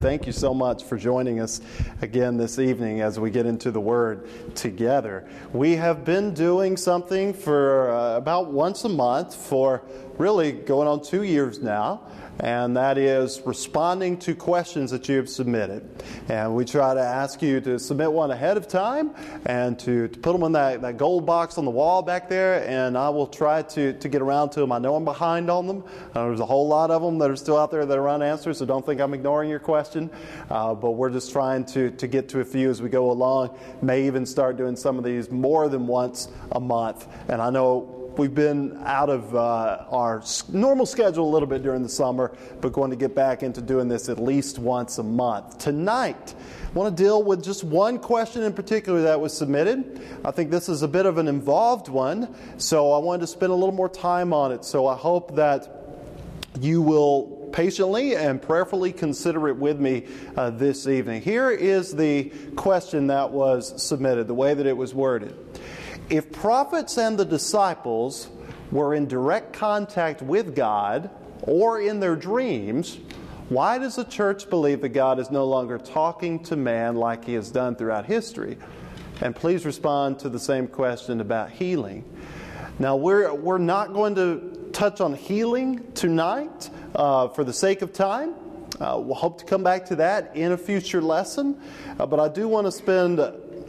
Thank you so much for joining us again this evening as we get into the Word together. We have been doing something for uh, about once a month for really going on two years now and that is responding to questions that you have submitted. And we try to ask you to submit one ahead of time and to, to put them in that, that gold box on the wall back there, and I will try to, to get around to them. I know I'm behind on them. Uh, there's a whole lot of them that are still out there that are unanswered, so don't think I'm ignoring your question. Uh, but we're just trying to, to get to a few as we go along. May even start doing some of these more than once a month. And I know We've been out of uh, our normal schedule a little bit during the summer, but going to get back into doing this at least once a month. Tonight, I want to deal with just one question in particular that was submitted. I think this is a bit of an involved one, so I wanted to spend a little more time on it. So I hope that you will patiently and prayerfully consider it with me uh, this evening. Here is the question that was submitted, the way that it was worded. If prophets and the disciples were in direct contact with God or in their dreams, why does the church believe that God is no longer talking to man like he has done throughout history? And please respond to the same question about healing. Now, we're, we're not going to touch on healing tonight uh, for the sake of time. Uh, we'll hope to come back to that in a future lesson. Uh, but I do want to spend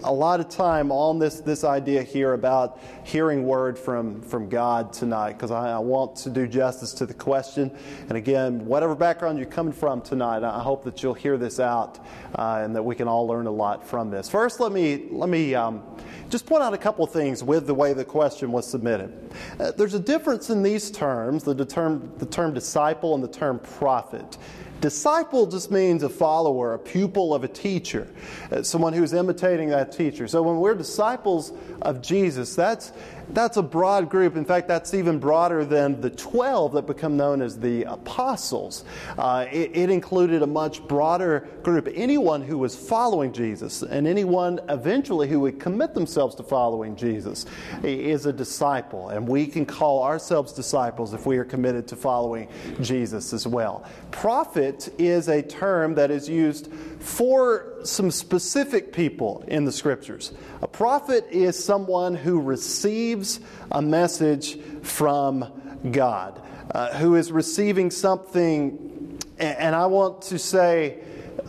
a lot of time on this, this idea here about hearing word from, from God tonight because I, I, want to do justice to the question. And again, whatever background you're coming from tonight, I hope that you'll hear this out uh, and that we can all learn a lot from this. First, let me, let me um, just point out a couple of things with the way the question was submitted. Uh, there's a difference in these terms the term, the term disciple and the term prophet. Disciple just means a follower, a pupil of a teacher, uh, someone who's imitating that teacher. So when we're disciples of Jesus, that's that's a broad group. In fact, that's even broader than the 12 that become known as the apostles. Uh, it, it, included a much broader group. Anyone who was following Jesus and anyone eventually who would commit themselves to following Jesus is a disciple. And we can call ourselves disciples if we are committed to following Jesus as well. Prophet is a term that is used for some specific people in the scriptures. A prophet is someone who receives a message from God, uh, who is receiving something, and I want to say,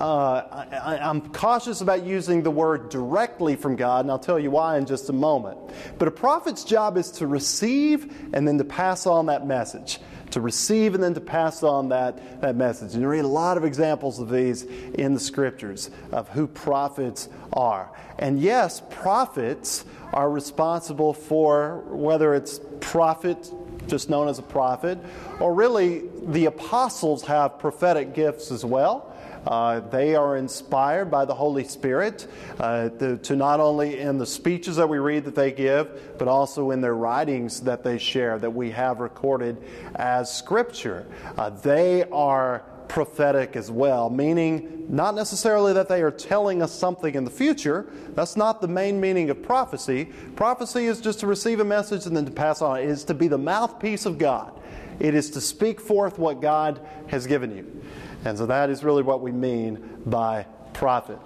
uh, I, am cautious about using the word directly from God, and I'll tell you why in just a moment. But a prophet's job is to receive and then to pass on that message to receive and then to pass on that, that message. And you read a lot of examples of these in the scriptures of who prophets are. And yes, prophets are responsible for whether it's prophet, just known as a prophet, or really the apostles have prophetic gifts as well. Uh, they are inspired by the Holy Spirit uh, to, to, not only in the speeches that we read that they give, but also in their writings that they share that we have recorded as Scripture. Uh, they are prophetic as well, meaning not necessarily that they are telling us something in the future. That's not the main meaning of prophecy. Prophecy is just to receive a message and then to pass on. It is to be the mouthpiece of God. It is to speak forth what God has given you. And so that is really what we mean by prophet.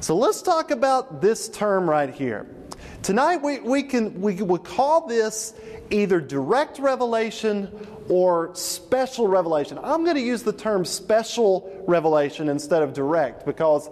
So let's talk about this term right here. Tonight we, we can we would call this either direct revelation or special revelation. I'm going to use the term special revelation instead of direct because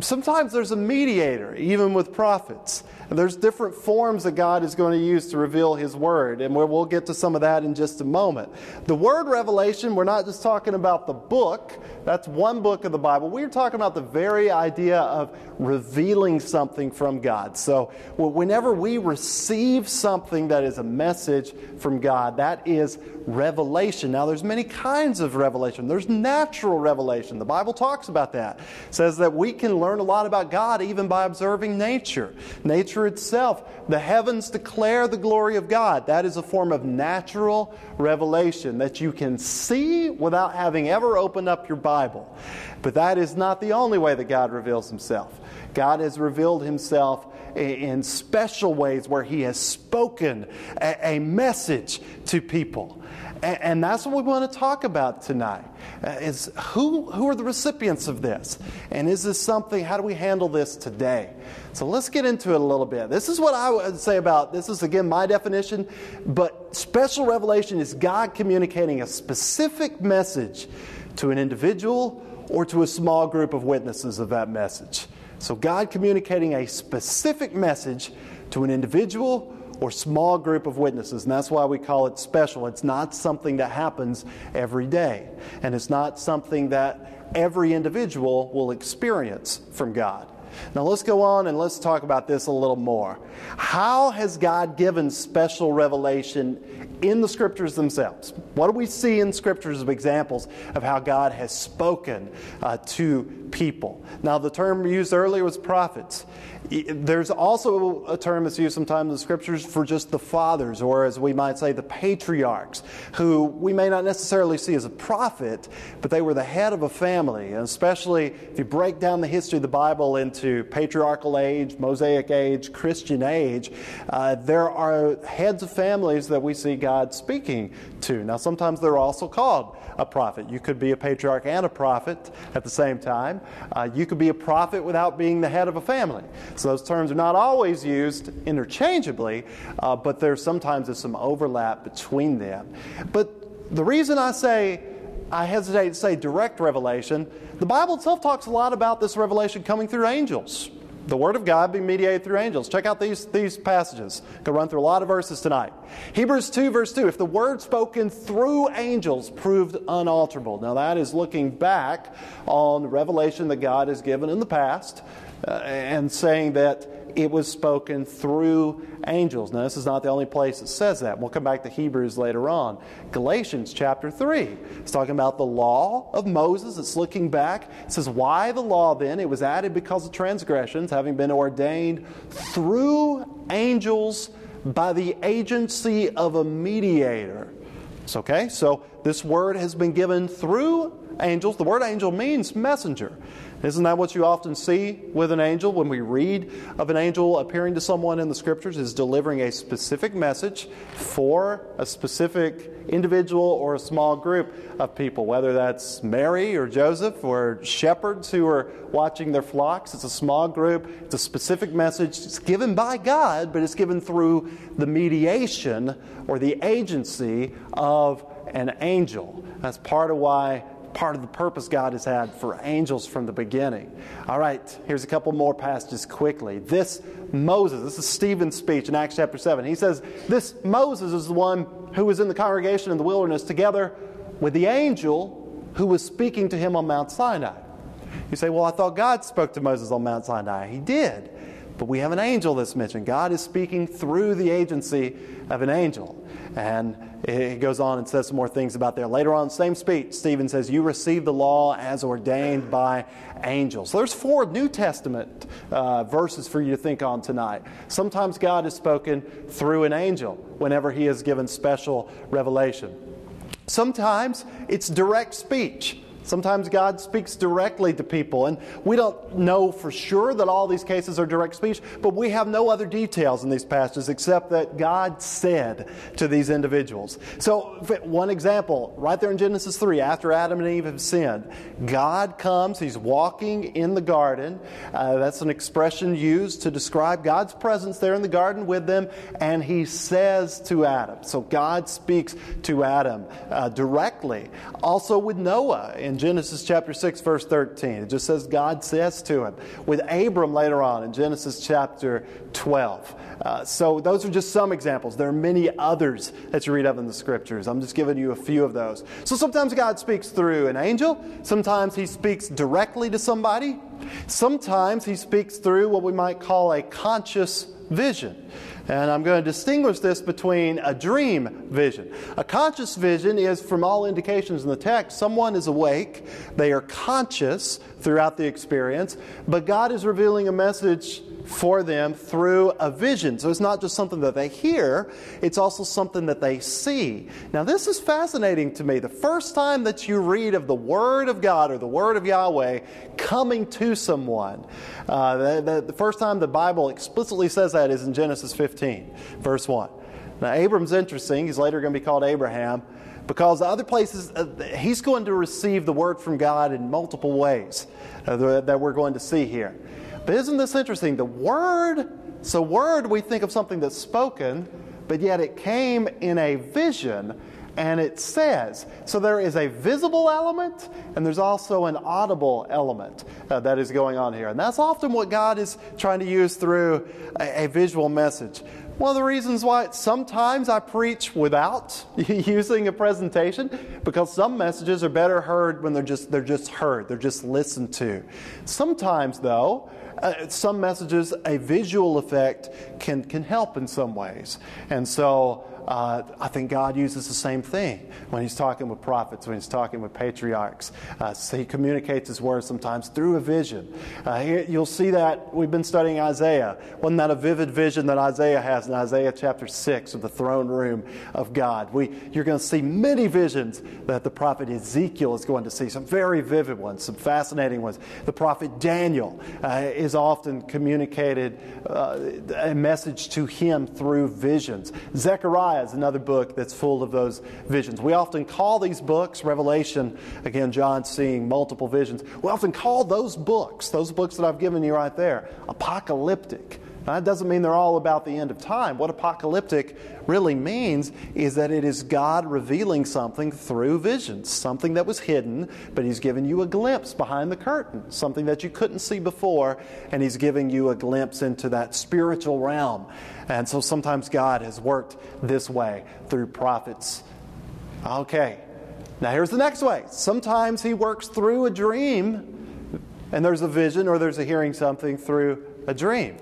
sometimes there's a mediator, even with prophets. And there's different forms that God is going to use to reveal His Word, and we'll get to some of that in just a moment. The word revelation, we're not just talking about the book, that's one book of the Bible. We're talking about the very idea of revealing something from God. So, whenever we receive something that is a message from God, that is revelation. Now, there's many kinds of revelation. There's natural revelation. The Bible talks about that. It says that we can learn a lot about God even by observing nature. Nature nature itself. The heavens declare the glory of God. That is a form of natural revelation that you can see without having ever opened up your Bible. But that is not the only way that God reveals himself. God has revealed himself in special ways where he has spoken a, message to people. And, that's what we want to talk about tonight. Uh, is who, who are the recipients of this? And is this something, how do we handle this today? So let's get into it a little bit. This is what I would say about this is again my definition, but special revelation is God communicating a specific message to an individual or to a small group of witnesses of that message. So God communicating a specific message to an individual or small group of witnesses. And that's why we call it special. It's not something that happens every day. And it's not something that every individual will experience from God. Now let's go on and let's talk about this a little more. How has God given special revelation in the scriptures themselves? What do we see in scriptures of examples of how God has spoken uh, to people? Now, the term used earlier was prophets. There's also a term that's used sometimes in the scriptures for just the fathers, or as we might say, the patriarchs, who we may not necessarily see as a prophet, but they were the head of a family. And especially if you break down the history of the Bible into patriarchal age, Mosaic age, Christian age, uh, there are heads of families that we see God speaking to. Now, sometimes they're also called a prophet. You could be a patriarch and a prophet at the same time. Uh, you could be a prophet without being the head of a family. So those terms are not always used interchangeably, uh, but there's sometimes there's some overlap between them. But the reason I say I hesitate to say direct revelation, the Bible itself talks a lot about this revelation coming through angels the Word of God being mediated through angels. Check out these, these passages. Go run through a lot of verses tonight. Hebrews 2, verse 2. If the word spoken through angels proved unalterable. Now, that is looking back on revelation that God has given in the past uh, and saying that it was spoken through angels. Now, this is not the only place that says that. We'll come back to Hebrews later on. Galatians chapter 3. It's talking about the law of Moses. It's looking back. It says, Why the law then? It was added because of transgressions, having been ordained through angels by the agency of a mediator. It's okay? So this word has been given through angels. The word angel means messenger. Isn't that what you often see with an angel when we read of an angel appearing to someone in the scriptures is delivering a specific message for a specific individual or a small group of people, whether that's Mary or Joseph or shepherds who are watching their flocks. It's a small group, it's a specific message. It's given by God, but it's given through the mediation or the agency of an angel. That's part of why part of the purpose God has had for angels from the beginning. All right, here's a couple more passages quickly. This Moses, this is Stephen's speech in Acts chapter 7. He says, This Moses is the one who was in the congregation in the wilderness together with the angel who was speaking to him on Mount Sinai. You say, Well, I thought God spoke to Moses on Mount Sinai. He did. But we have an angel that's mentioned. God is speaking through the agency of an angel. And he goes on and says some more things about there. Later on, same speech, Stephen says, You received the law as ordained by angels. So there's four New Testament uh, verses for you to think on tonight. Sometimes God has spoken through an angel whenever he has given special revelation. Sometimes it's direct speech. Sometimes God speaks directly to people, and we don't know for sure that all these cases are direct speech, but we have no other details in these passages except that God said to these individuals. So, one example, right there in Genesis 3, after Adam and Eve have sinned, God comes, He's walking in the garden. Uh, that's an expression used to describe God's presence there in the garden with them, and He says to Adam. So, God speaks to Adam uh, directly. Also with Noah in Genesis chapter 6, verse 13. It just says God says to him. With Abram later on in Genesis chapter 12. Uh, so those are just some examples. There are many others that you read of in the scriptures. I'm just giving you a few of those. So sometimes God speaks through an angel, sometimes he speaks directly to somebody, sometimes he speaks through what we might call a conscious vision. And I'm going to distinguish this between a dream vision. A conscious vision is, from all indications in the text, someone is awake, they are conscious throughout the experience, but God is revealing a message for them through a vision. So it's not just something that they hear, it's also something that they see. Now, this is fascinating to me. The first time that you read of the Word of God or the Word of Yahweh coming to someone, uh, the, the, the first time the Bible explicitly says that is in Genesis 15, verse 1. Now, Abram's interesting. He's later going to be called Abraham. because other places, uh, he's going to receive the word from God in multiple ways uh, that we're going to see here. But isn't this interesting? The word, so word, we think of something that's spoken, but yet it came in a vision and it says. So there is a visible element and there's also an audible element uh, that is going on here. And that's often what God is trying to use through a, a visual message. One of the reasons why sometimes I preach without using a presentation because some messages are better heard when they're just they're just heard, they're just listened to. Sometimes though, uh, some messages a visual effect can can help in some ways. And so uh, I think God uses the same thing when He's talking with prophets, when He's talking with patriarchs. Uh, so He communicates His word sometimes through a vision. Uh, you'll see that we've been studying Isaiah. Wasn't that a vivid vision that Isaiah has in Isaiah chapter 6 of the throne room of God? We, you're going to see many visions that the prophet Ezekiel is going to see, some very vivid ones, some fascinating ones. The prophet Daniel uh, is often communicated uh, a message to him through visions. Zechariah is another book that's full of those visions. We often call these books, Revelation, again, John seeing multiple visions. We often call those books, those books that I've given you right there, apocalyptic. Now, that doesn't mean they're all about the end of time. What apocalyptic really means is that it is God revealing something through visions, something that was hidden, but He's given you a glimpse behind the curtain, something that you couldn't see before, and He's giving you a glimpse into that spiritual realm. And so sometimes God has worked this way through prophets. Okay, now here's the next way. Sometimes He works through a dream, and there's a vision or there's a hearing something through a dream.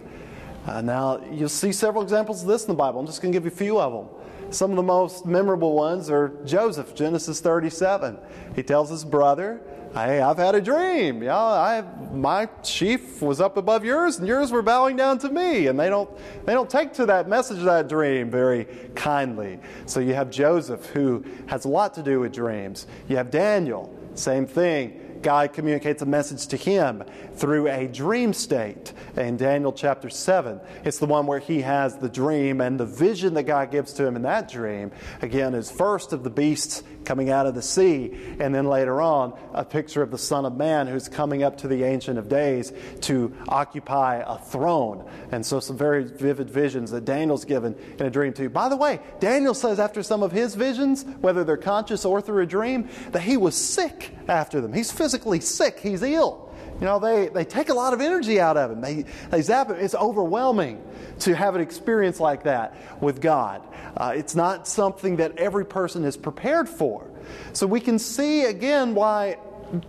Uh, now, you'll see several examples of this in the Bible. I'm just going to give you a few of them. Some of the most memorable ones are Joseph, Genesis 37. He tells his brother, Hey, I've had a dream. I, my sheaf was up above yours, and yours were bowing down to me. And they don't, they don't take to that message of that dream very kindly. So you have Joseph, who has a lot to do with dreams. You have Daniel, same thing. God communicates a message to him through a dream state in Daniel chapter 7. It's the one where he has the dream, and the vision that God gives to him in that dream, again, is first of the beasts coming out of the sea, and then later on, a picture of the Son of Man who's coming up to the Ancient of Days to occupy a throne. And so, some very vivid visions that Daniel's given in a dream, too. By the way, Daniel says after some of his visions, whether they're conscious or through a dream, that he was sick after them. He's physically sick, he's ill. You know, they, they take a lot of energy out of him. They, they zap him. It's overwhelming to have an experience like that with God. Uh, it's not something that every person is prepared for. So we can see again why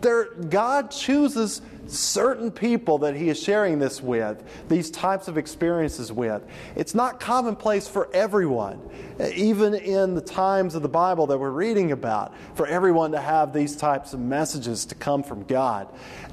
there, God chooses certain people that he is sharing this with, these types of experiences with. It's not commonplace for everyone, even in the times of the Bible that we're reading about, for everyone to have these types of messages to come from God.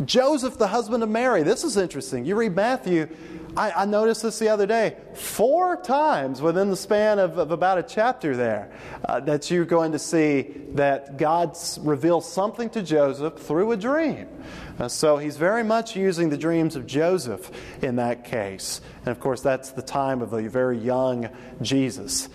Joseph, the husband of Mary, this is interesting. You read Matthew, I, I noticed this the other day. Four times within the span of, of about a chapter there, uh, that you're going to see that God reveals something to Joseph through a dream. Uh, so he's very much using the dreams of Joseph in that case. And of course, that's the time of a very young Jesus.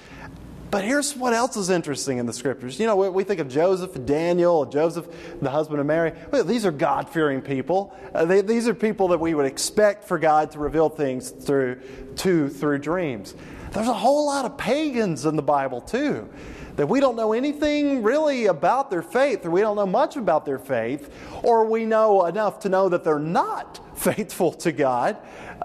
But here's what else is interesting in the scriptures. You know, we think of Joseph, Daniel, Joseph, the husband of Mary. Well, these are God fearing people. Uh, they, these are people that we would expect for God to reveal things through, to through dreams. There's a whole lot of pagans in the Bible, too that we don't know anything really about their faith, or we don't know much about their faith, or we know enough to know that they're not faithful to God,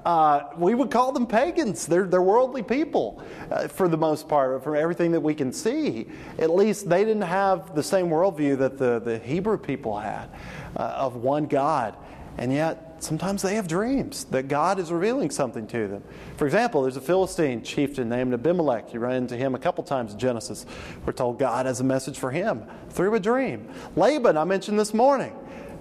uh, we would call them pagans. They're, they're worldly people uh, for the most part, from everything that we can see. At least they didn't have the same worldview that the, the Hebrew people had uh, of one God. And yet, sometimes they have dreams that God is revealing something to them. For example, there's a Philistine chieftain named Abimelech. You run into him a couple times in Genesis. We're told God has a message for him through a dream. Laban, I mentioned this morning.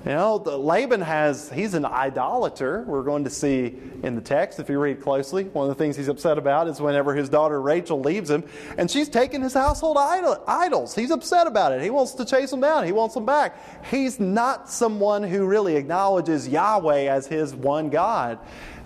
You know, Laban has, he's an idolater. We're going to see in the text, if you read closely, one of the things he's upset about is whenever his daughter Rachel leaves him and she's taken his household idol, idols. He's upset about it. He wants to chase them down, he wants them back. He's not someone who really acknowledges Yahweh as his one God.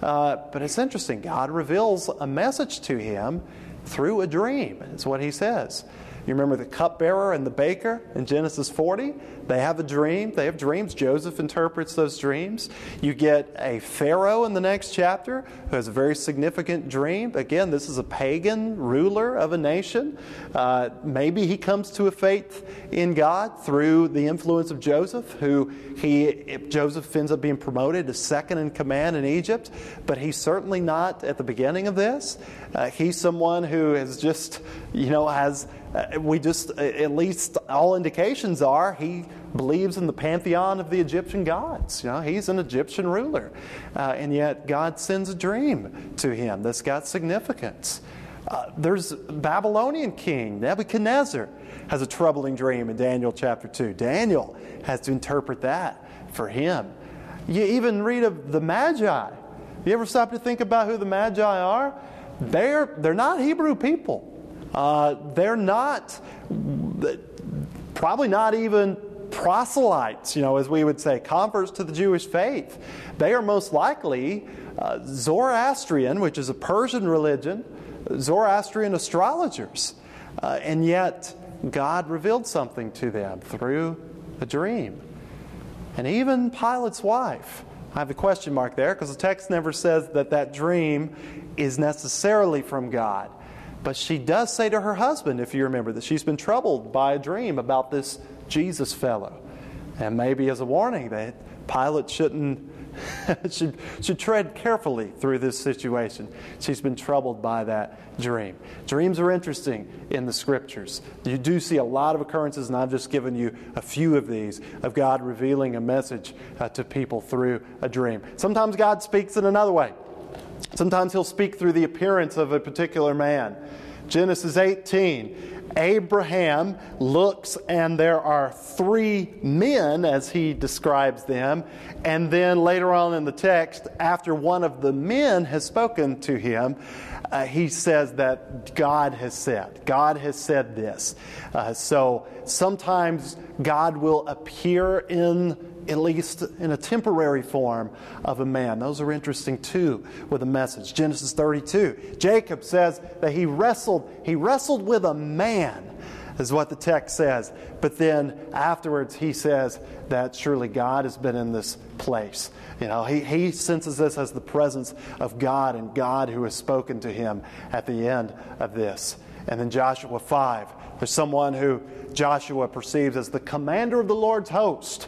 Uh, but it's interesting. God reveals a message to him through a dream, is what he says. You remember the cupbearer and the baker in Genesis 40? They have a dream. They have dreams. Joseph interprets those dreams. You get a Pharaoh in the next chapter who has a very significant dream. Again, this is a pagan ruler of a nation. Uh, maybe he comes to a faith in God through the influence of Joseph, who he Joseph ends up being promoted to second in command in Egypt, but he's certainly not at the beginning of this. Uh, he's someone who has just, you know, has uh, we just, uh, at least all indications are, he believes in the pantheon of the Egyptian gods. You know, he's an Egyptian ruler. Uh, and yet God sends a dream to him that's got significance. Uh, there's Babylonian king Nebuchadnezzar has a troubling dream in Daniel chapter 2. Daniel has to interpret that for him. You even read of the Magi. You ever stop to think about who the Magi are? They're, they're not Hebrew people. Uh, they're not, probably not even proselytes, you know, as we would say, converts to the Jewish faith. They are most likely uh, Zoroastrian, which is a Persian religion, Zoroastrian astrologers. Uh, and yet, God revealed something to them through a dream. And even Pilate's wife. I have a question mark there because the text never says that that dream is necessarily from God. But she does say to her husband, if you remember, that she's been troubled by a dream about this Jesus fellow. And maybe as a warning that Pilate shouldn't should, should tread carefully through this situation. She's been troubled by that dream. Dreams are interesting in the scriptures. You do see a lot of occurrences, and I've just given you a few of these of God revealing a message uh, to people through a dream. Sometimes God speaks in another way. Sometimes he'll speak through the appearance of a particular man. Genesis 18. Abraham looks, and there are three men as he describes them. And then later on in the text, after one of the men has spoken to him, uh, he says that God has said. God has said this. Uh, so sometimes God will appear in at least in a temporary form of a man. Those are interesting too with a message. Genesis 32. Jacob says that he wrestled, he wrestled with a man is what the text says. But then afterwards, he says that surely God has been in this place. You know, he, he senses this as the presence of God and God who has spoken to him at the end of this. And then Joshua 5, there's someone who Joshua perceives as the commander of the Lord's host.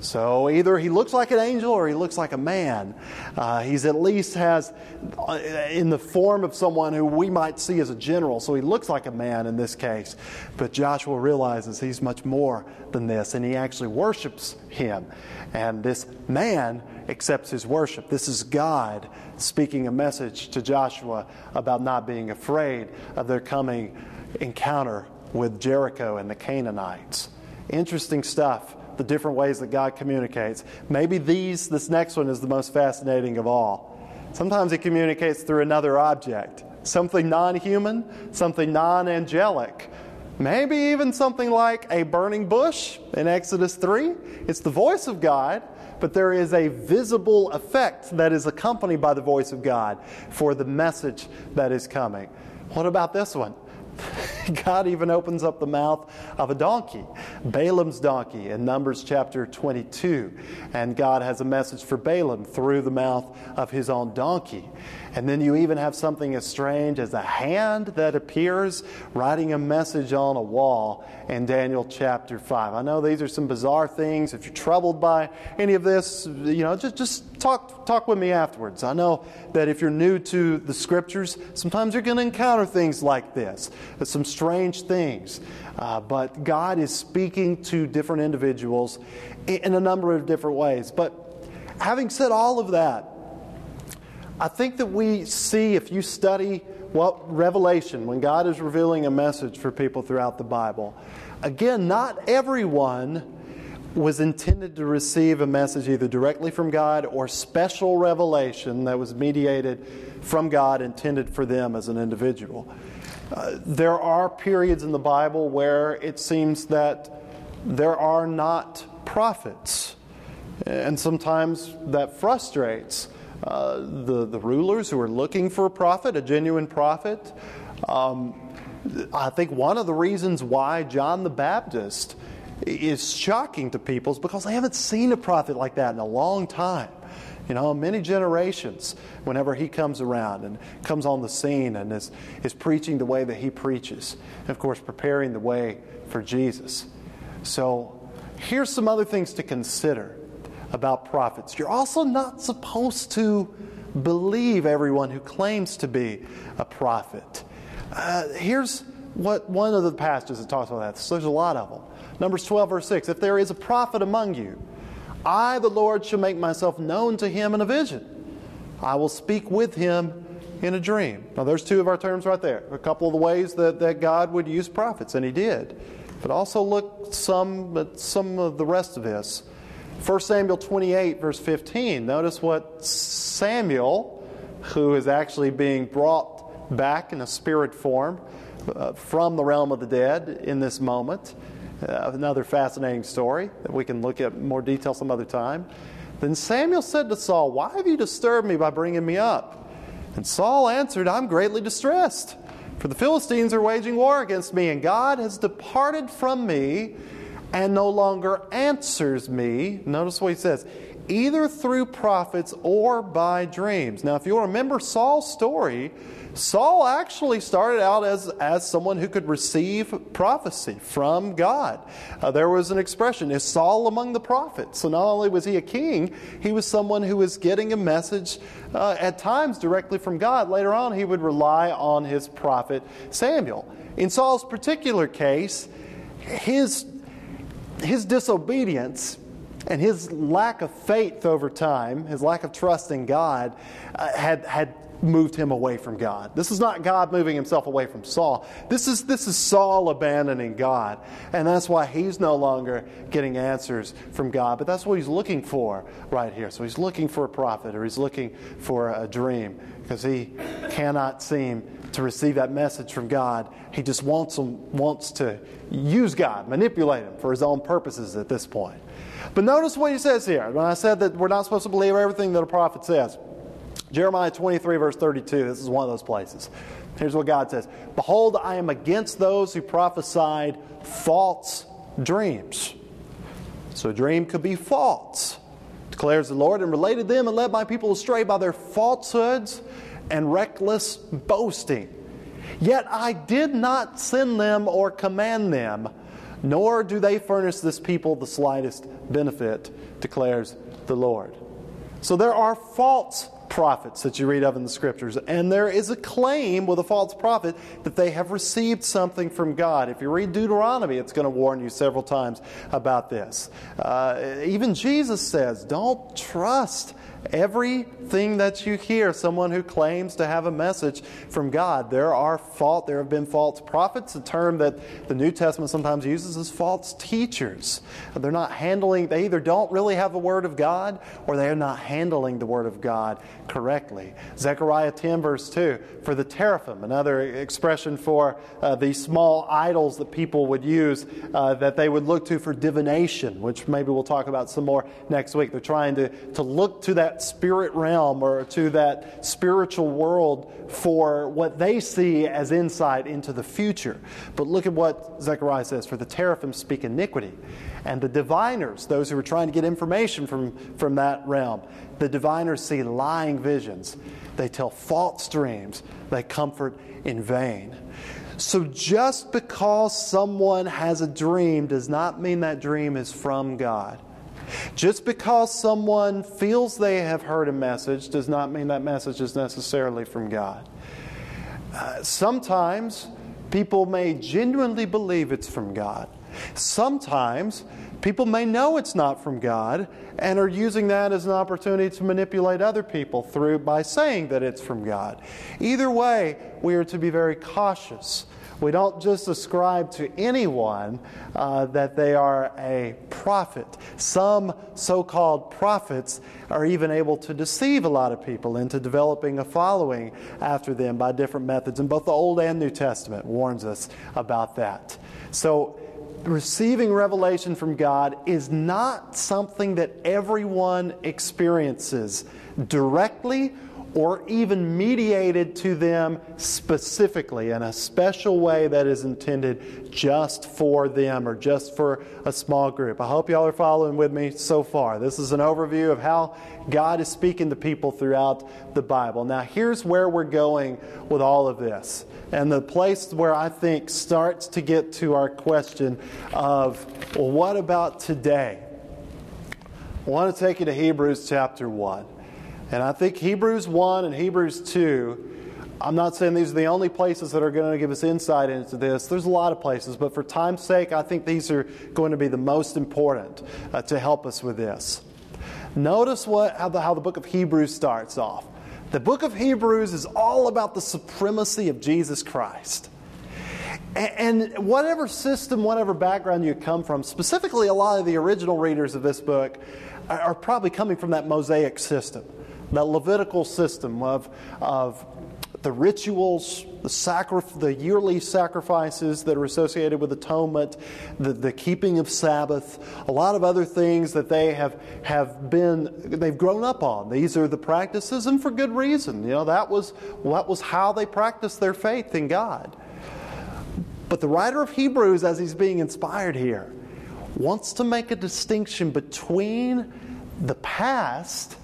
So either he looks like an angel or he looks like a man. Uh, he's at least has uh, in the form of someone who we might see as a general. So he looks like a man in this case. But Joshua realizes he's much more than this, and he actually worships him. And this man accepts his worship. This is God speaking a message to Joshua about not being afraid of their coming encounter with Jericho and the Canaanites. Interesting stuff the different ways that God communicates. Maybe these, this next one is the most fascinating of all. Sometimes He communicates through another object, something non human, something non angelic. Maybe even something like a burning bush in Exodus 3. It's the voice of God, but there is a visible effect that is accompanied by the voice of God for the message that is coming. What about this one? God even opens up the mouth of a donkey, Balaam's donkey, in Numbers chapter 22. And God has a message for Balaam through the mouth of his own donkey. And then you even have something as strange as a hand that appears writing a message on a wall in Daniel chapter 5. I know these are some bizarre things. If you're troubled by any of this, you know, just, just talk, talk with me afterwards. I know that if you're new to the scriptures, sometimes you're going to encounter things like this, some strange things. Uh, but God is speaking to different individuals in a number of different ways. But having said all of that, I think that we see, if you study what Revelation, when God is revealing a message for people throughout the Bible, again, not everyone was intended to receive a message either directly from God or special revelation that was mediated from God intended for them as an individual. Uh, there are periods in the Bible where it seems that there are not prophets, and sometimes that frustrates uh, the, the rulers who are looking for a prophet, a genuine prophet. Um, I think one of the reasons why John the Baptist is shocking to people is because they haven't seen a prophet like that in a long time. You know, many generations, whenever he comes around and comes on the scene and is, is preaching the way that he preaches, and of course, preparing the way for Jesus. So, here's some other things to consider about prophets. You're also not supposed to believe everyone who claims to be a prophet. Uh, here's what one of the passages that talks about that. So there's a lot of them. Numbers 12, verse 6. If there is a prophet among you, I, the Lord, shall make myself known to him in a vision. I will speak with him in a dream. Now, there's two of our terms right there. A couple of the ways that, that God would use prophets, and he did. But also look some at some of the rest of this. 1 Samuel 28, verse 15. Notice what Samuel, who is actually being brought back in a spirit form uh, from the realm of the dead in this moment, uh, another fascinating story that we can look at more detail some other time. Then Samuel said to Saul, Why have you disturbed me by bringing me up? And Saul answered, I'm greatly distressed, for the Philistines are waging war against me, and God has departed from me and no longer answers me. Notice what he says either through prophets or by dreams. Now, if you'll remember Saul's story, Saul actually started out as, as someone who could receive prophecy from God. Uh, there was an expression, is Saul among the prophets? So not only was he a king, he was someone who was getting a message uh, at times directly from God. Later on, he would rely on his prophet Samuel. In Saul's particular case, his, his disobedience and his lack of faith over time, his lack of trust in God, uh, had, had moved him away from God. This is not God moving himself away from Saul. This is, this is Saul abandoning God. And that's why he's no longer getting answers from God. But that's what he's looking for right here. So he's looking for a prophet or he's looking for a dream because he cannot seem to receive that message from God. He just wants, him, wants to use God, manipulate him for his own purposes at this point. But notice what he says here. When I said that we're not supposed to believe everything that a prophet says, Jeremiah 23, verse 32, this is one of those places. Here's what God says Behold, I am against those who prophesied false dreams. So a dream could be false, declares the Lord, and related them and led my people astray by their falsehoods and reckless boasting. Yet I did not send them or command them, nor do they furnish this people the slightest benefit, declares the Lord. So there are false prophets that you read of in the scriptures. And there is a claim with a false prophet that they have received something from God. If you read Deuteronomy, it's going to warn you several times about this. Uh, even Jesus says, don't trust Everything that you hear, someone who claims to have a message from God, there are fault, there have been false prophets, a term that the New Testament sometimes uses as false teachers. They're not handling, they either don't really have the Word of God or they are not handling the Word of God correctly. Zechariah 10, verse 2, for the teraphim, another expression for uh, these small idols that people would use uh, that they would look to for divination, which maybe we'll talk about some more next week. They're trying to, to look to that that spirit realm or to that spiritual world for what they see as insight into the future. But look at what Zechariah says For the teraphim speak iniquity, and the diviners, those who are trying to get information from, from that realm, the diviners see lying visions. They tell false dreams. They comfort in vain. So just because someone has a dream does not mean that dream is from God. Just because someone feels they have heard a message does not mean that message is necessarily from God. Uh, sometimes people may genuinely believe it's from God. Sometimes people may know it's not from God and are using that as an opportunity to manipulate other people through by saying that it's from God. Either way, we are to be very cautious we don't just ascribe to anyone uh, that they are a prophet. Some so called prophets are even able to deceive a lot of people into developing a following after them by different methods. And both the Old and New Testament warns us about that. So, receiving revelation from God is not something that everyone experiences directly or even mediated to them specifically in a special way that is intended just for them or just for a small group. I hope y'all are following with me so far. This is an overview of how God is speaking to people throughout the Bible. Now, here's where we're going with all of this. And the place where I think starts to get to our question of, well, what about today? I want to take you to Hebrews chapter 1. And I think Hebrews 1 and Hebrews 2, I'm not saying these are the only places that are going to give us insight into this. There's a lot of places, but for time's sake, I think these are going to be the most important uh, to help us with this. Notice what, how, the, how the book of Hebrews starts off. The book of Hebrews is all about the supremacy of Jesus Christ. And whatever system, whatever background you come from, specifically a lot of the original readers of this book are probably coming from that Mosaic system that Levitical system of, of the rituals, the, sacri- the yearly sacrifices that are associated with atonement, the, the keeping of Sabbath, a lot of other things that they have, have been, they've grown up on. These are the practices, and for good reason. You know, that was, that was how they practiced their faith in God. But the writer of Hebrews, as he's being inspired here, wants to make a distinction between the past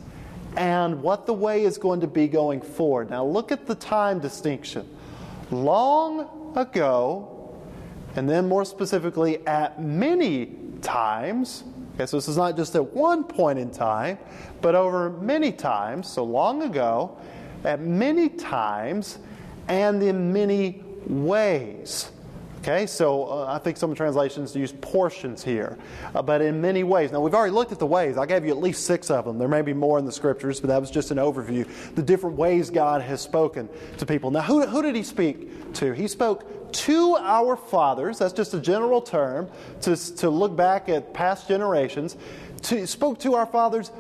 and what the way is going to be going forward. Now, look at the time distinction. Long ago, and then more specifically, at many times. Okay, so this is not just at one point in time, but over many times. So long ago, at many times, and in many ways. Okay, so uh, I think some translations use portions here, uh, but in many ways. Now, we've already looked at the ways. I gave you at least six of them. There may be more in the scriptures, but that was just an overview. The different ways God has spoken to people. Now, who, who did He speak to? He spoke to our fathers. That's just a general term to, to look back at past generations. To, spoke to our fathers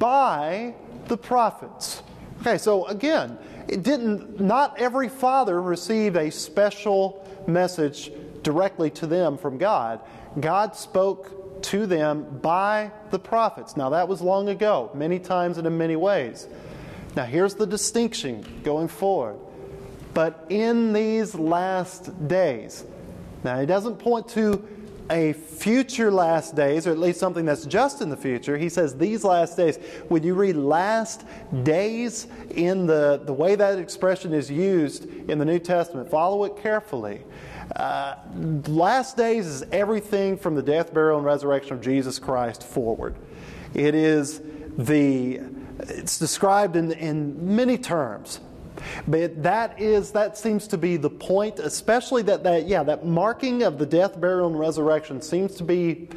by the prophets. Okay, so again, it didn't, not every father received a special message directly to them from God. God spoke to them by the prophets. Now, that was long ago, many times and in many ways. Now, here's the distinction going forward. But in these last days, now he doesn't point to a future last days, or at least something that's just in the future. He says these last days. When you read last days in the, the way that expression is used in the New Testament, follow it carefully. Uh, last days is everything from the death, burial, and resurrection of Jesus Christ forward. It is the it's described in, in many terms but that is that seems to be the point, especially that that yeah that marking of the death, burial, and resurrection seems to be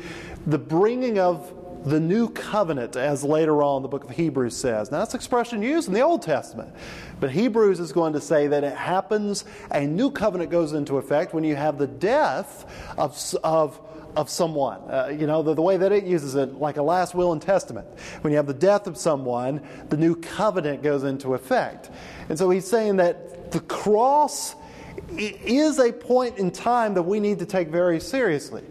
the bringing of the new covenant, as later on the book of Hebrews says. Now, that's expression used in the Old Testament. But Hebrews is going to say that it happens, a new covenant goes into effect when you have the death of, of of someone. Uh, you know, the, the way that it uses it, like a last will and testament. When you have the death of someone, the new covenant goes into effect. And so he's saying that the cross is a point in time that we need to take very seriously.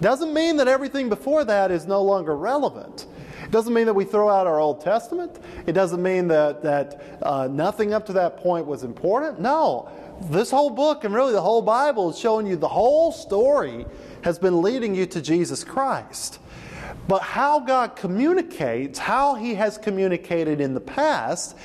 Doesn't mean that everything before that is no longer relevant. It doesn't mean that we throw out our Old Testament. It doesn't mean that, that uh, nothing up to that point was important. No. This whole book and really the whole Bible is showing you the whole story has been leading you to Jesus Christ. But how God communicates, how He has communicated in the past,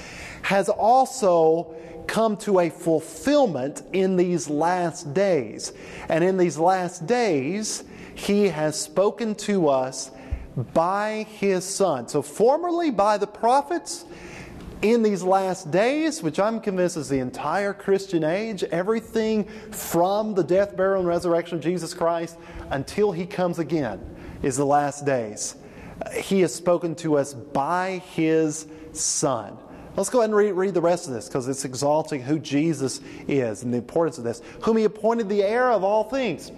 has also come to a fulfillment in these last days. And in these last days, He has spoken to us by His Son. So, formerly by the prophets, in these last days, which I'm convinced is the entire Christian age, everything from the death, burial, and resurrection of Jesus Christ until he comes again is the last days. He has spoken to us by his Son. Let's go ahead and read, read the rest of this because it's exalting who Jesus is and the importance of this. Whom he appointed the heir of all things,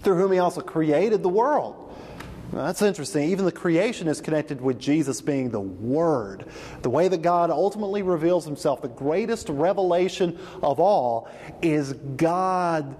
through whom he also created the world that's interesting. Even the creation is connected with Jesus being the Word. The way that God ultimately reveals Himself, the greatest revelation of all, is God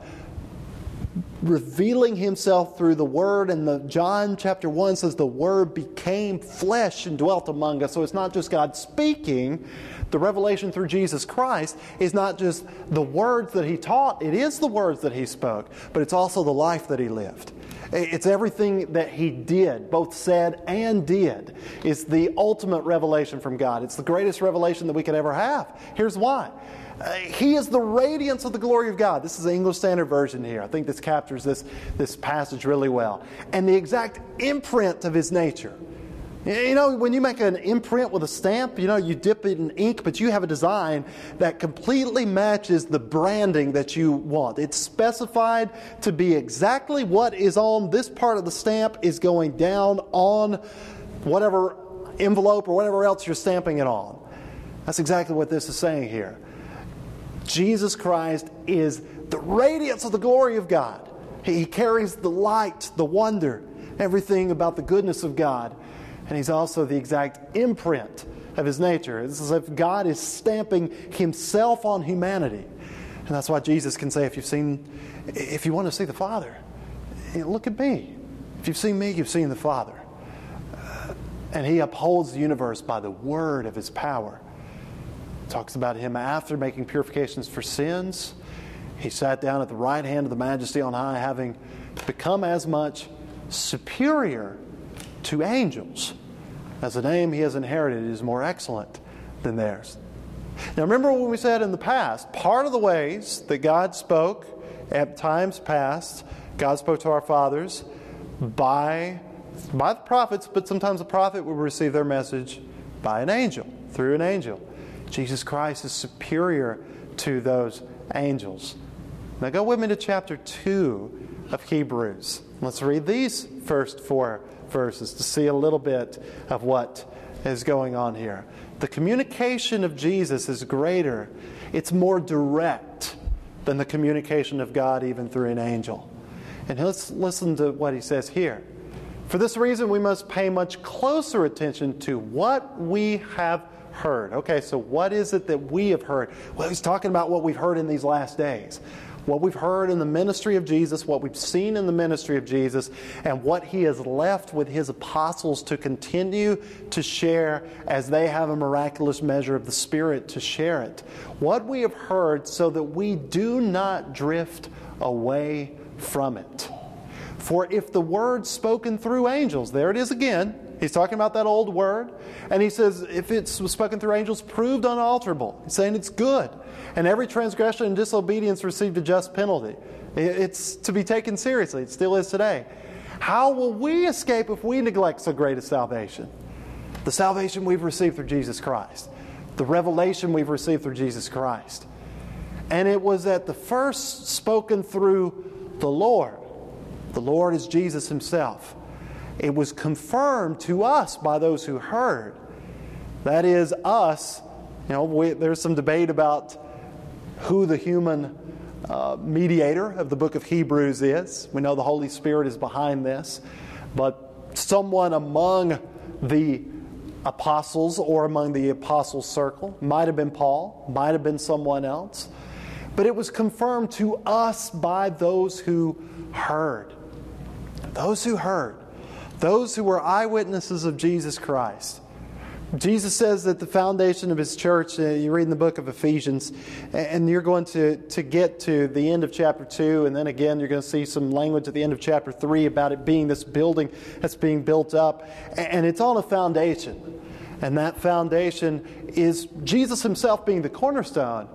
revealing himself through the Word. And the, John chapter 1 says the Word became flesh and dwelt among us. So it's not just God speaking. The revelation through Jesus Christ is not just the words that he taught, it is the words that he spoke, but it's also the life that he lived. It's everything that he did, both said and did, is the ultimate revelation from God. It's the greatest revelation that we could ever have. Here's why uh, he is the radiance of the glory of God. This is the English Standard Version here. I think this captures this, this passage really well. And the exact imprint of his nature. You know, when you make an imprint with a stamp, you know, you dip it in ink, but you have a design that completely matches the branding that you want. It's specified to be exactly what is on this part of the stamp is going down on whatever envelope or whatever else you're stamping it on. That's exactly what this is saying here. Jesus Christ is the radiance of the glory of God. He carries the light, the wonder, everything about the goodness of God. And he's also the exact imprint of his nature. It's as if God is stamping himself on humanity. And that's why Jesus can say, if you've seen, if you want to see the Father, look at me. If you've seen me, you've seen the Father. Uh, and he upholds the universe by the word of his power talks about him after making purifications for sins. He sat down at the right hand of the majesty on high, having become as much superior to angels as the name he has inherited is more excellent than theirs. Now, remember what we said in the past. Part of the ways that God spoke at times past, God spoke to our fathers by, by the prophets, but sometimes the prophet would receive their message by an angel, through an angel. Jesus Christ is superior to those angels. Now go with me to chapter 2 of Hebrews. Let's read these first four verses to see a little bit of what is going on here. The communication of Jesus is greater, it's more direct than the communication of God, even through an angel. And let's listen to what he says here. For this reason, we must pay much closer attention to what we have heard. Okay, so what is it that we have heard? Well, he's talking about what we've heard in these last days. What we've heard in the ministry of Jesus, what we've seen in the ministry of Jesus, and what he has left with his apostles to continue to share as they have a miraculous measure of the Spirit to share it. What we have heard so that we do not drift away from it. For if the word spoken through angels, there it is again, He's talking about that old word. And he says, if it's spoken through angels, proved unalterable. He's saying it's good. And every transgression and disobedience received a just penalty. It's to be taken seriously. It still is today. How will we escape if we neglect so great a salvation? The salvation we've received through Jesus Christ, the revelation we've received through Jesus Christ. And it was at the first spoken through the Lord. The Lord is Jesus Himself it was confirmed to us by those who heard. That is, us. You know, we, there's some debate about who the human uh, mediator of the book of Hebrews is. We know the Holy Spirit is behind this, but someone among the apostles or among the apostles' circle might have been Paul, might have been someone else, but it was confirmed to us by those who heard. Those who heard those who were eyewitnesses of Jesus Christ. Jesus says that the foundation of his church, uh, you read in the book of Ephesians, and you're going to, to get to the end of chapter 2, and then again, you're going to see some language at the end of chapter 3 about it being this building that's being built up, and it's on a foundation. And that foundation is Jesus himself being the cornerstone,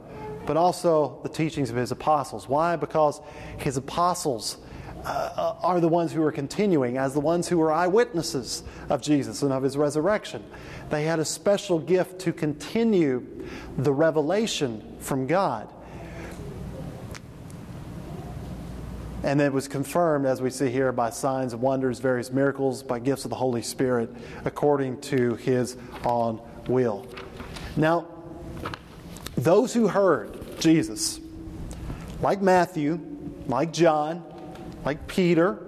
but also the teachings of his apostles. Why? Because his apostles uh, are the ones who are continuing as the ones who were eyewitnesses of Jesus and of his resurrection. They had a special gift to continue the revelation from God. And it was confirmed, as we see here, by signs and wonders, various miracles, by gifts of the Holy Spirit, according to his own will. Now, those who heard Jesus, like Matthew, like John, like Peter,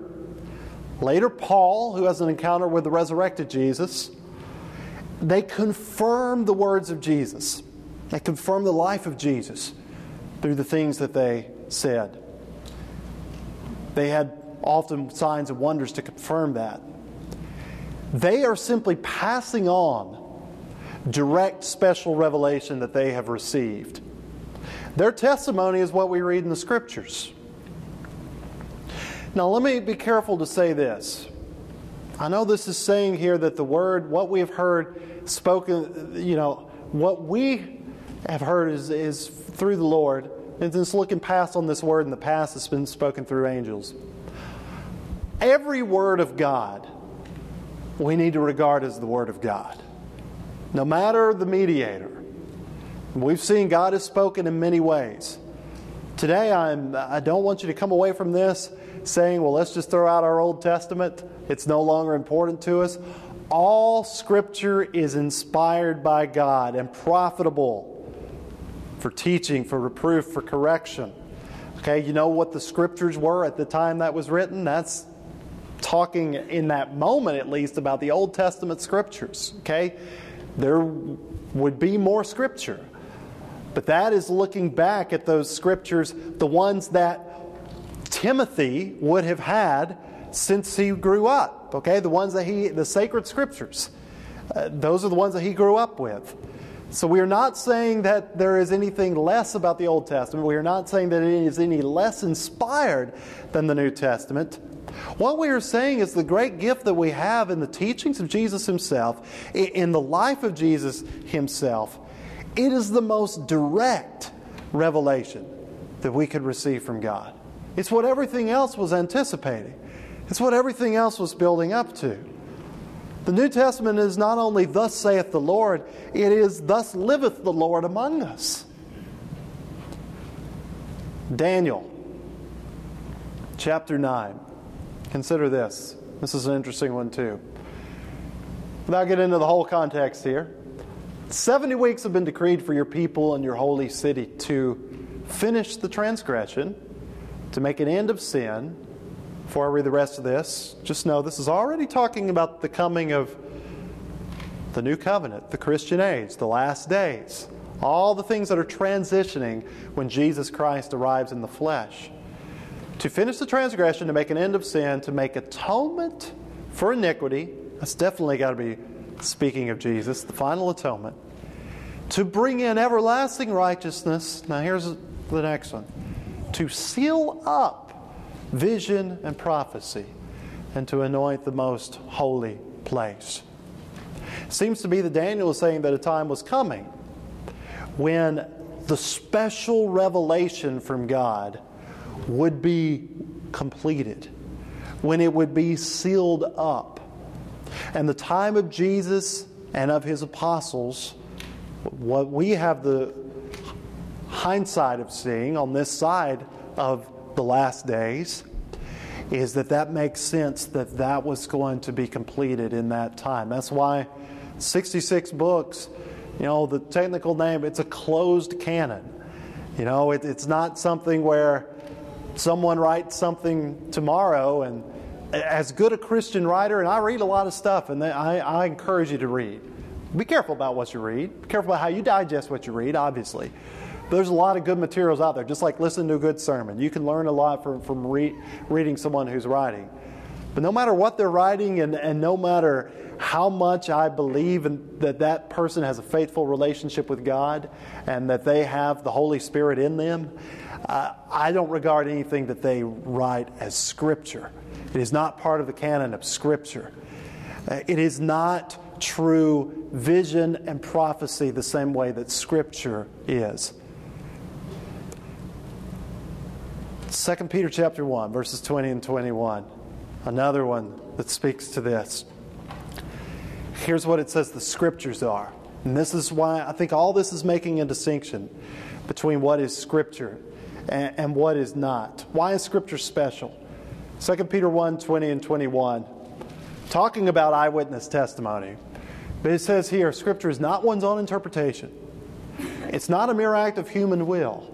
later Paul, who has an encounter with the resurrected Jesus, they confirm the words of Jesus. They confirm the life of Jesus through the things that they said. They had often signs and wonders to confirm that. They are simply passing on direct special revelation that they have received. Their testimony is what we read in the scriptures. Now, let me be careful to say this. I know this is saying here that the word, what we have heard spoken, you know, what we have heard is, is through the Lord. And just looking past on this word in the past, it's been spoken through angels. Every word of God we need to regard as the word of God. No matter the mediator. We've seen God has spoken in many ways. Today, I'm, I don't want you to come away from this saying, well, let's just throw out our Old Testament. It's no longer important to us. All Scripture is inspired by God and profitable for teaching, for reproof, for correction. Okay, you know what the Scriptures were at the time that was written? That's talking in that moment, at least, about the Old Testament Scriptures. Okay, there would be more Scripture. But that is looking back at those scriptures, the ones that Timothy would have had since he grew up. Okay, the ones that he, the sacred scriptures, uh, those are the ones that he grew up with. So we are not saying that there is anything less about the Old Testament. We are not saying that it is any less inspired than the New Testament. What we are saying is the great gift that we have in the teachings of Jesus himself, in the life of Jesus himself, it is the most direct revelation that we could receive from God. It's what everything else was anticipating, it's what everything else was building up to. The New Testament is not only thus saith the Lord, it is thus liveth the Lord among us. Daniel chapter 9. Consider this. This is an interesting one, too. Without getting into the whole context here, 70 weeks have been decreed for your people and your holy city to finish the transgression, to make an end of sin. Before I read the rest of this, just know this is already talking about the coming of the new covenant, the Christian age, the last days, all the things that are transitioning when Jesus Christ arrives in the flesh. To finish the transgression, to make an end of sin, to make atonement for iniquity, that's definitely got to be speaking of Jesus, the final atonement, to bring in everlasting righteousness. Now, here's the next one to seal up vision and prophecy, and to anoint the most holy place. Seems to be that Daniel is saying that a time was coming when the special revelation from God would be completed, when it would be sealed up and the time of Jesus and of his apostles, what we have the hindsight of seeing on this side of the last days is that that makes sense that that was going to be completed in that time. That's why 66 books, you know, the technical name, it's a closed canon. You know, it, it's not something where someone writes something tomorrow and as good a Christian writer, and I read a lot of stuff, and I, I encourage you to read. Be careful about what you read. Be careful about how you digest what you read, obviously. There's a lot of good materials out there, just like listening to a good sermon. You can learn a lot from, from re- reading someone who's writing. But no matter what they're writing, and, and no matter how much I believe in, that that person has a faithful relationship with God and that they have the Holy Spirit in them, uh, I don't regard anything that they write as Scripture. It is not part of the canon of Scripture. It is not true vision and prophecy the same way that Scripture is. 2 Peter chapter 1, verses 20 and 21. Another one that speaks to this. Here's what it says the scriptures are. And this is why I think all this is making a distinction between what is scripture and, and what is not. Why is scripture special? 2 Peter 1 20 and 21, talking about eyewitness testimony. But it says here Scripture is not one's own interpretation, it's not a mere act of human will.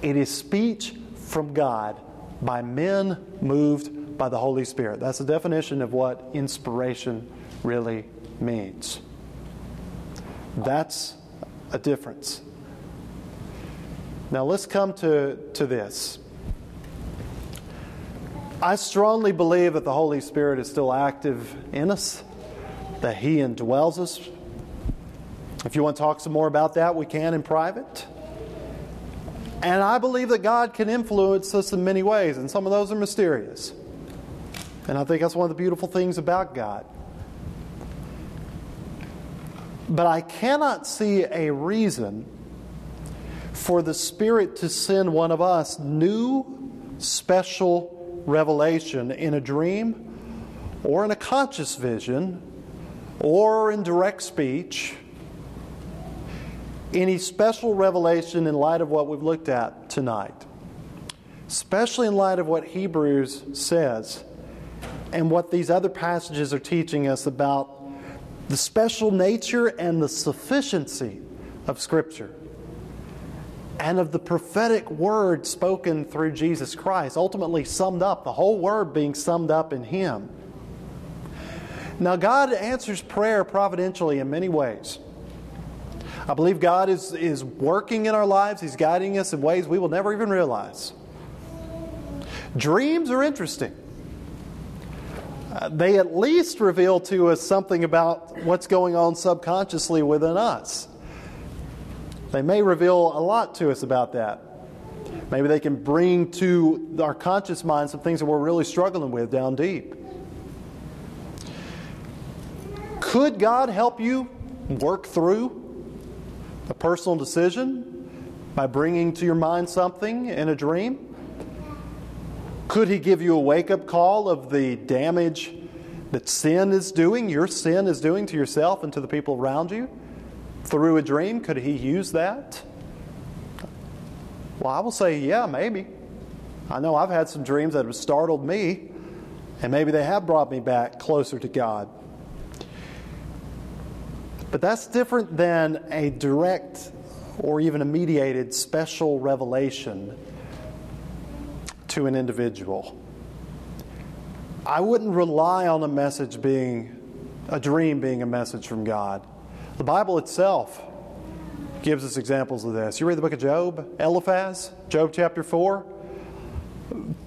It is speech from God by men moved by the Holy Spirit. That's the definition of what inspiration really means. That's a difference. Now let's come to, to this. I strongly believe that the Holy Spirit is still active in us, that He indwells us. If you want to talk some more about that, we can in private. And I believe that God can influence us in many ways, and some of those are mysterious. And I think that's one of the beautiful things about God. But I cannot see a reason for the Spirit to send one of us new, special revelation in a dream or in a conscious vision or in direct speech. Any special revelation in light of what we've looked at tonight, especially in light of what Hebrews says and what these other passages are teaching us about the special nature and the sufficiency of Scripture and of the prophetic word spoken through Jesus Christ, ultimately summed up, the whole word being summed up in Him. Now, God answers prayer providentially in many ways. I believe God is, is working in our lives, He's guiding us in ways we will never even realize. Dreams are interesting. Uh, they at least reveal to us something about what's going on subconsciously within us. They may reveal a lot to us about that. Maybe they can bring to our conscious mind some things that we're really struggling with down deep. Could God help you work through a personal decision by bringing to your mind something in a dream? Could He give you a wake up call of the damage that sin is doing, your sin is doing to yourself and to the people around you? Through a dream, could He use that? Well, I will say, yeah, maybe. I know I've had some dreams that have startled me, and maybe they have brought me back closer to God. But that's different than a direct or even a mediated special revelation to an individual. I wouldn't rely on a message being, a dream being a message from God. The Bible itself gives us examples of this. You read the book of Job, Eliphaz, Job chapter 4.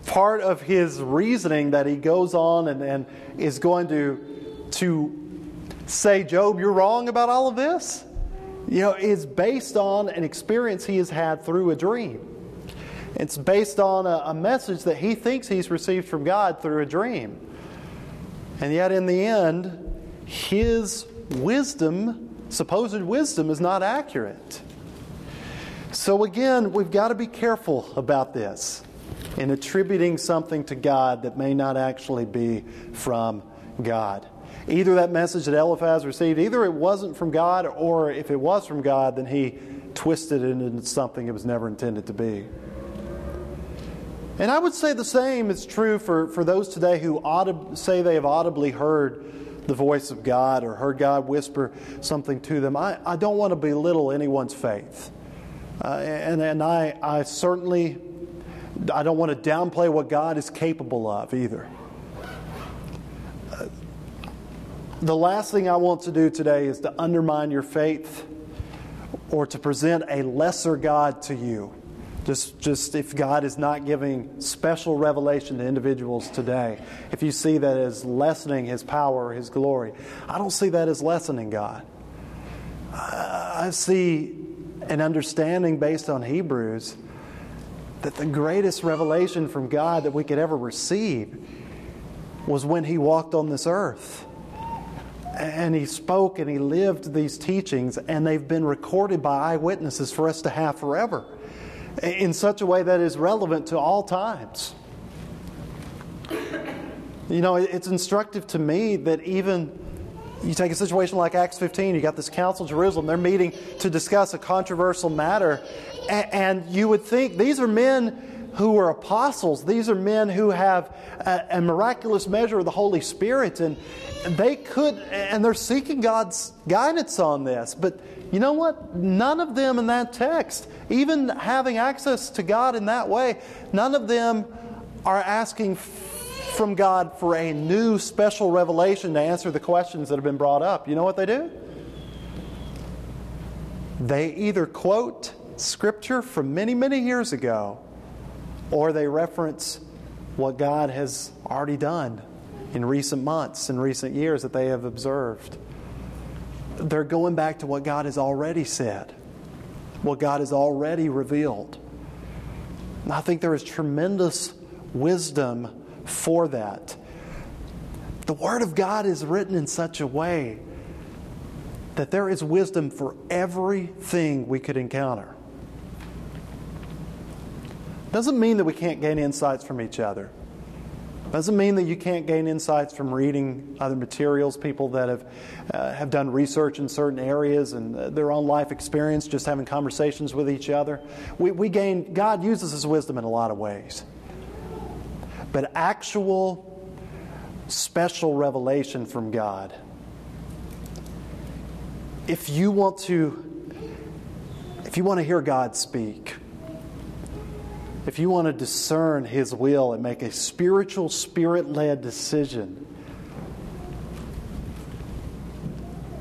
Part of his reasoning that he goes on and, and is going to, to say, Job, you're wrong about all of this, you know, it's based on an experience he has had through a dream. It's based on a, a message that he thinks he's received from God through a dream. And yet, in the end, his wisdom, supposed wisdom, is not accurate. So, again, we've got to be careful about this in attributing something to God that may not actually be from God. Either that message that Eliphaz received, either it wasn't from God, or if it was from God, then he twisted it into something it was never intended to be. And I would say the same is true for, for those today who audib- say they have audibly heard the voice of God or heard God whisper something to them. I, I don't want to belittle anyone's faith. Uh, and and I, I certainly I don't want to downplay what God is capable of either. Uh, the last thing I want to do today is to undermine your faith or to present a lesser God to you. Just, just if God is not giving special revelation to individuals today, if you see that as lessening His power His glory, I don't see that as lessening God. I see an understanding based on Hebrews that the greatest revelation from God that we could ever receive was when He walked on this earth. And He spoke and He lived these teachings, and they've been recorded by eyewitnesses for us to have forever in such a way that is relevant to all times. You know, it's instructive to me that even you take a situation like Acts 15, you got this council in Jerusalem, they're meeting to discuss a controversial matter, and you would think these are men who are apostles. These are men who have a, a, miraculous measure of the Holy Spirit, and they could, and they're seeking God's guidance on this. But you know what? None of them in that text, even having access to God in that way, none of them are asking from God for a new special revelation to answer the questions that have been brought up. You know what they do? They either quote scripture from many, many years ago or they reference what God has already done in recent months, in recent years that they have observed. They're going back to what God has already said, what God has already revealed. And I think there is tremendous wisdom for that. The Word of God is written in such a way that there is wisdom for everything we could encounter. Doesn't mean that we can't gain insights from each other. Doesn't mean that you can't gain insights from reading other materials, people that have, uh, have done research in certain areas and uh, their own life experience, just having conversations with each other. We, we gain, God uses His wisdom in a lot of ways. But actual, special revelation from God, if you want to, if you want to hear God speak, if you want to discern His will and make a spiritual, spirit led decision,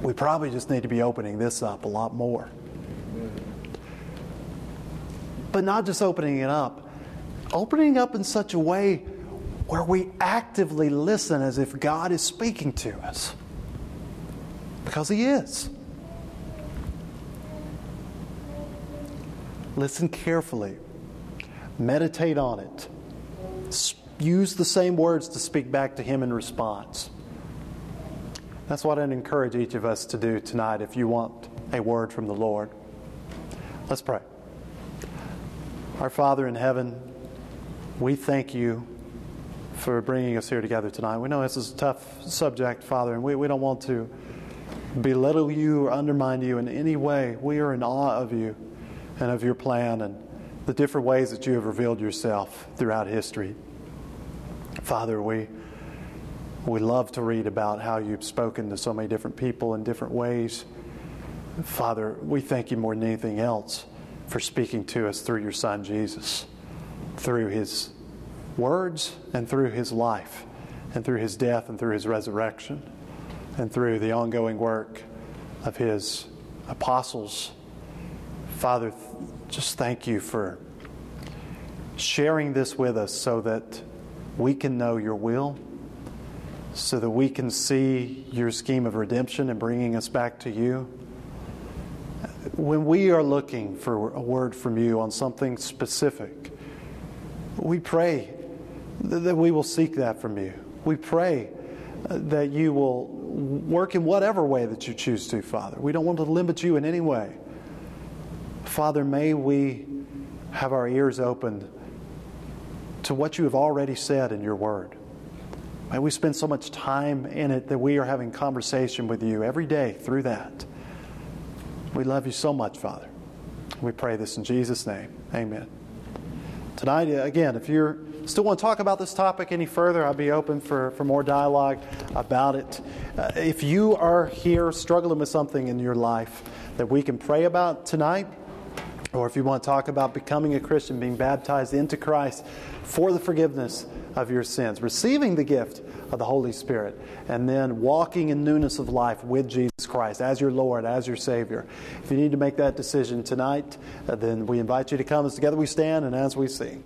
we probably just need to be opening this up a lot more. But not just opening it up, opening up in such a way where we actively listen as if God is speaking to us. Because He is. Listen carefully Meditate on it. Use the same words to speak back to Him in response. That's what I'd encourage each of us to do tonight if you want a word from the Lord. Let's pray. Our Father in heaven, we thank you for bringing us here together tonight. We know this is a tough subject, Father, and we, we don't want to belittle you or undermine you in any way. We are in awe of you and of your plan and the different ways that you have revealed yourself throughout history. Father, we, we love to read about how you've spoken to so many different people in different ways. Father, we thank you more than anything else for speaking to us through your Son Jesus, through his words and through his life, and through his death and through his resurrection, and through the ongoing work of his apostles. Father, just thank you for sharing this with us so that we can know your will, so that we can see your scheme of redemption and bringing us back to you. When we are looking for a word from you on something specific, we pray that we will seek that from you. We pray uh, that you will work in whatever way that you choose to, Father. We don't want to limit you in any way. Father, may we have our ears opened to what you have already said in your word. May we spend so much time in it that we are having conversation with you every day through that. We love you so much, Father. We pray this in Jesus' name. Amen. Tonight, again, if you still want to talk about this topic any further, I'll be open for, for more dialogue about it. Uh, if you are here struggling with something in your life that we can pray about tonight, or if you want to talk about becoming a Christian, being baptized into Christ for the forgiveness of your sins, receiving the gift of the Holy Spirit, and then walking in newness of life with Jesus Christ as your Lord, as your Savior. If you need to make that decision tonight, uh, then we invite you to come as together we stand and as we sing.